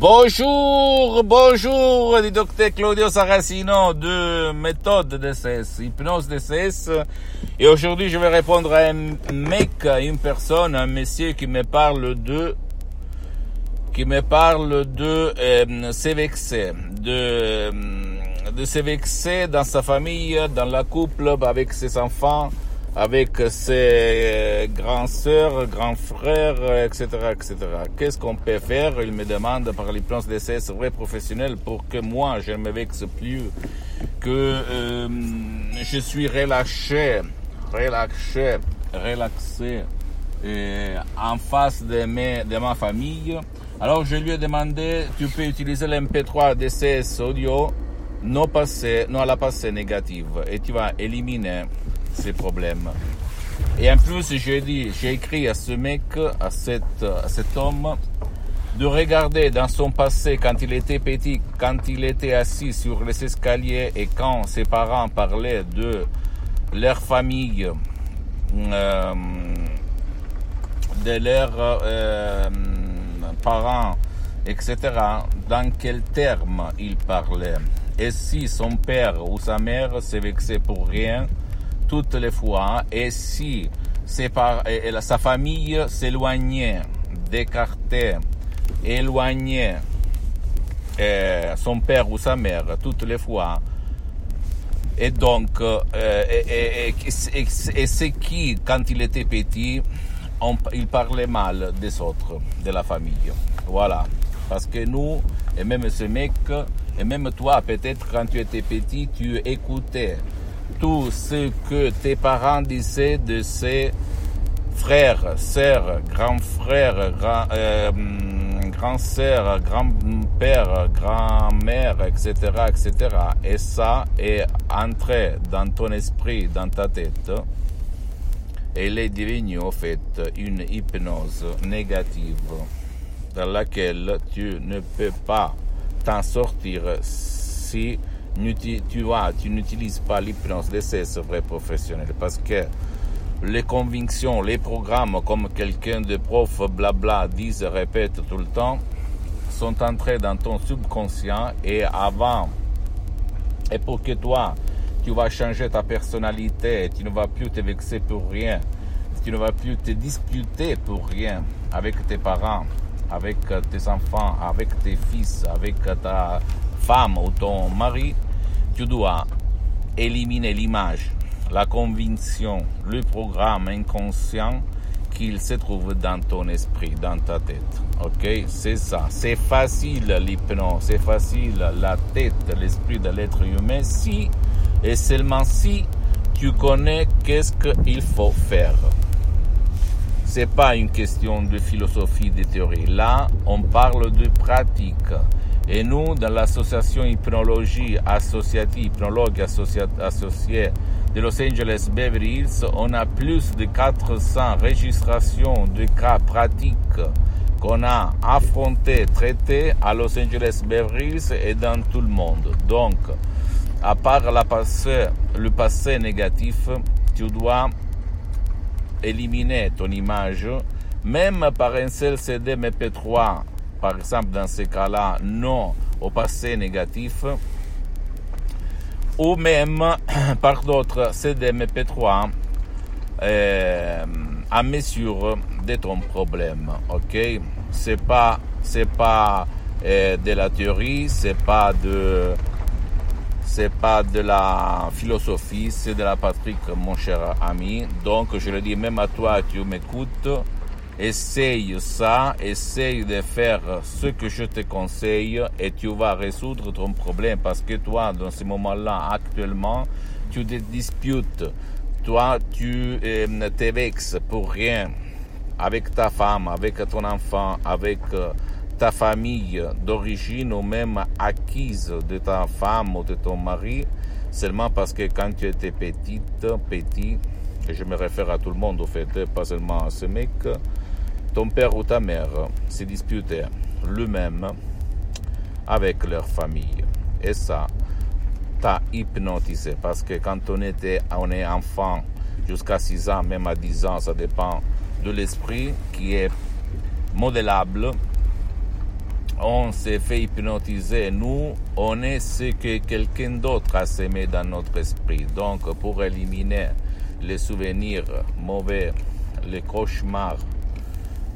Bonjour, bonjour, du docteur Claudio Saracino de méthode DCS, hypnose DCS. Et aujourd'hui, je vais répondre à un mec, à une personne, un monsieur qui me parle de, qui me parle de euh, s'évexer, de, de s'évexer dans sa famille, dans la couple, avec ses enfants, avec ses grands sœurs, grands frères, etc., etc. Qu'est-ce qu'on peut faire? Il me demande par les plans d'essai vrai professionnel pour que moi je ne me vexe plus, que euh, je suis relâché, relâché, relaxé euh, en face de, mes, de ma famille. Alors je lui ai demandé, tu peux utiliser l'MP3 DCS audio, non passé, non à la passée négative, et tu vas éliminer ces problèmes. Et en plus, j'ai dit, j'ai écrit à ce mec, à cet, à cet homme, de regarder dans son passé quand il était petit, quand il était assis sur les escaliers et quand ses parents parlaient de leur famille, euh, de leurs euh, parents, etc., dans quels termes il parlait. Et si son père ou sa mère s'est vexé pour rien, toutes les fois, et si sa famille s'éloignait, d'écartait, éloignait euh, son père ou sa mère toutes les fois, et donc, euh, et, et, c'est qui, quand il était petit, il parlait mal des autres, de la famille. Voilà. Parce que nous, et même ce mec, et même toi, peut-être quand tu étais petit, tu écoutais tout ce que tes parents disaient de ses frères, sœurs, grands frères, grand, euh, grand sœurs, grand-père, grand-mère, etc., etc. Et ça est entré dans ton esprit, dans ta tête. Et il est devenu en fait une hypnose négative dans laquelle tu ne peux pas t'en sortir si tu vois, tu n'utilises pas l'hypnose d'essai, c'est vrai professionnel, parce que les convictions, les programmes, comme quelqu'un de prof, blabla, disent, répète tout le temps, sont entrés dans ton subconscient et avant, et pour que toi, tu vas changer ta personnalité, tu ne vas plus te vexer pour rien, tu ne vas plus te disputer pour rien avec tes parents, avec tes enfants, avec tes fils, avec ta femme ou ton mari, tu dois éliminer l'image, la conviction, le programme inconscient qu'il se trouve dans ton esprit, dans ta tête. Ok, c'est ça. C'est facile l'hypnose, c'est facile la tête, l'esprit de l'être humain si et seulement si tu connais qu'est-ce qu'il faut faire. C'est pas une question de philosophie, de théorie. Là, on parle de pratique. Et nous, dans l'association Hypnologie Associative, Hypnologue Associée de Los Angeles Beverly Hills, on a plus de 400 registrations de cas pratiques qu'on a affrontés, traités à Los Angeles Beverly Hills et dans tout le monde. Donc, à part le passé négatif, tu dois éliminer ton image, même par un seul CD MP3 par exemple dans ces cas-là, non au passé négatif, ou même par d'autres CDMP3 euh, à mesure de ton problème. Ok, c'est pas c'est pas euh, de la théorie, c'est pas de c'est pas de la philosophie, c'est de la Patrick, mon cher ami. Donc je le dis même à toi, tu m'écoutes Essaye ça, essaye de faire ce que je te conseille et tu vas résoudre ton problème parce que toi, dans ce moment-là, actuellement, tu te disputes, toi, tu euh, te vexes pour rien. Avec ta femme, avec ton enfant, avec euh, ta famille d'origine ou même acquise de ta femme ou de ton mari, seulement parce que quand tu étais petite, petit, et je me réfère à tout le monde au fait, pas seulement à ce mec, ton père ou ta mère se disputaient lui-même avec leur famille. Et ça t'a hypnotisé parce que quand on était on est enfant jusqu'à 6 ans, même à 10 ans, ça dépend de l'esprit qui est modélable. On s'est fait hypnotiser. Nous, on est ce que quelqu'un d'autre a semé dans notre esprit. Donc, pour éliminer les souvenirs mauvais, les cauchemars,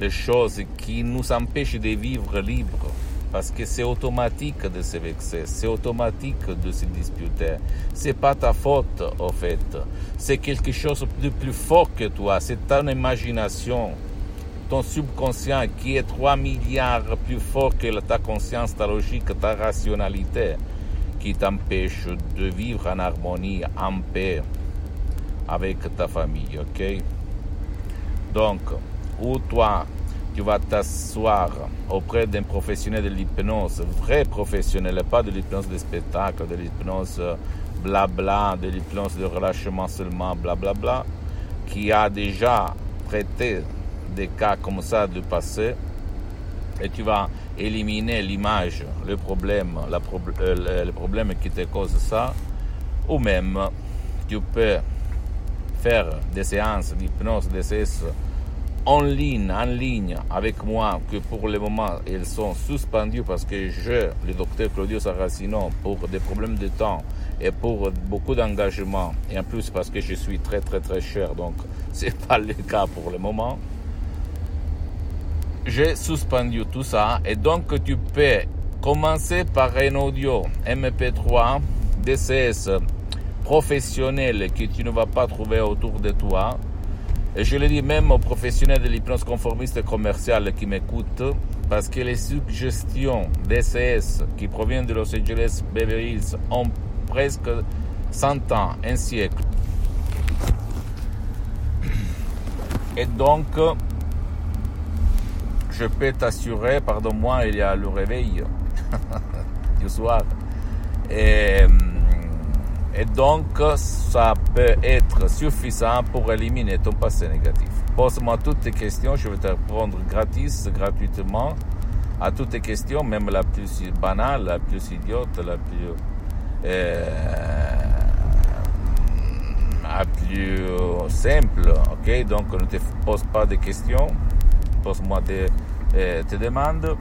les choses qui nous empêchent de vivre libre, parce que c'est automatique de se vexer, c'est automatique de se disputer. C'est pas ta faute, au fait. C'est quelque chose de plus fort que toi. C'est ton imagination, ton subconscient qui est 3 milliards plus fort que ta conscience, ta logique, ta rationalité, qui t'empêche de vivre en harmonie, en paix avec ta famille, ok? Donc, ou toi, tu vas t'asseoir auprès d'un professionnel de l'hypnose, vrai professionnel, pas de l'hypnose de spectacle, de l'hypnose blabla, de l'hypnose de relâchement seulement, blablabla, bla, bla, qui a déjà traité des cas comme ça du passé, et tu vas éliminer l'image, le problème, euh, le problème qui te cause ça, ou même tu peux faire des séances d'hypnose DCS en ligne, en ligne avec moi, que pour le moment, elles sont suspendues parce que je, le docteur Claudio Saracino, pour des problèmes de temps et pour beaucoup d'engagement, et en plus parce que je suis très très très cher, donc c'est pas le cas pour le moment. J'ai suspendu tout ça et donc tu peux commencer par un audio MP3 DCS professionnel que tu ne vas pas trouver autour de toi et je le dis même aux professionnels de l'hypnose conformiste commerciale qui m'écoutent, parce que les suggestions DCS qui proviennent de Los Angeles Beverly Hills ont presque 100 ans, un siècle. Et donc, je peux t'assurer, pardon-moi, il y a le réveil du soir. Et, et donc, ça peut être suffisant pour éliminer ton passé négatif. Pose-moi toutes tes questions, je vais te répondre gratis, gratuitement à toutes tes questions, même la plus banale, la plus idiote, la plus, euh, simple. Ok, donc ne te pose pas de questions, pose-moi tes, euh, tes demandes.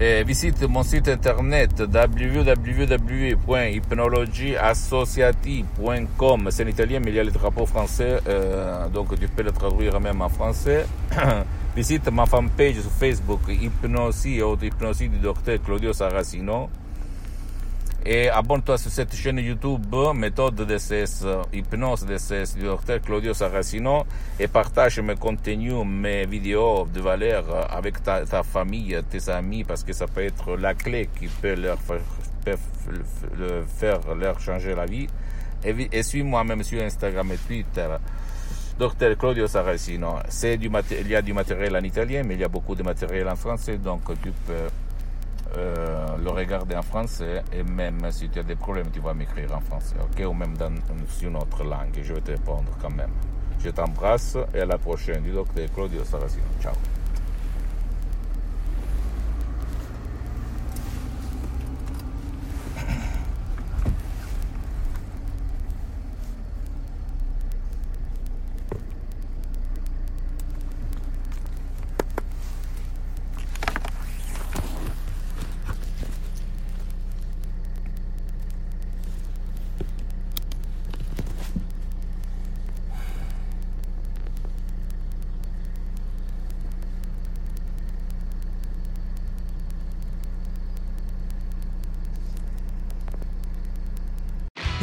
Et visite mon site internet www.hypnologieassociative.com. C'est en italien, mais il y a le drapeau français, euh, donc tu peux le traduire même en français. visite ma fanpage sur Facebook, Hypnosie Hypnosie du docteur Claudio Saracino. Et abonne-toi sur cette chaîne YouTube, méthode DCS, hypnose DCS du docteur Claudio Saracino et partage mes contenus, mes vidéos de valeur avec ta, ta, famille, tes amis, parce que ça peut être la clé qui peut leur faire, peut faire leur changer la vie. Et, et suis-moi même sur Instagram et Twitter. Docteur Claudio Saracino. C'est du il y a du matériel en italien, mais il y a beaucoup de matériel en français, donc tu peux euh, le regarder en français et même si tu as des problèmes, tu vas m'écrire en français, ok? Ou même dans, une autre langue, je vais te répondre quand même. Je t'embrasse et à la prochaine du docteur Claudio Saracino. Ciao.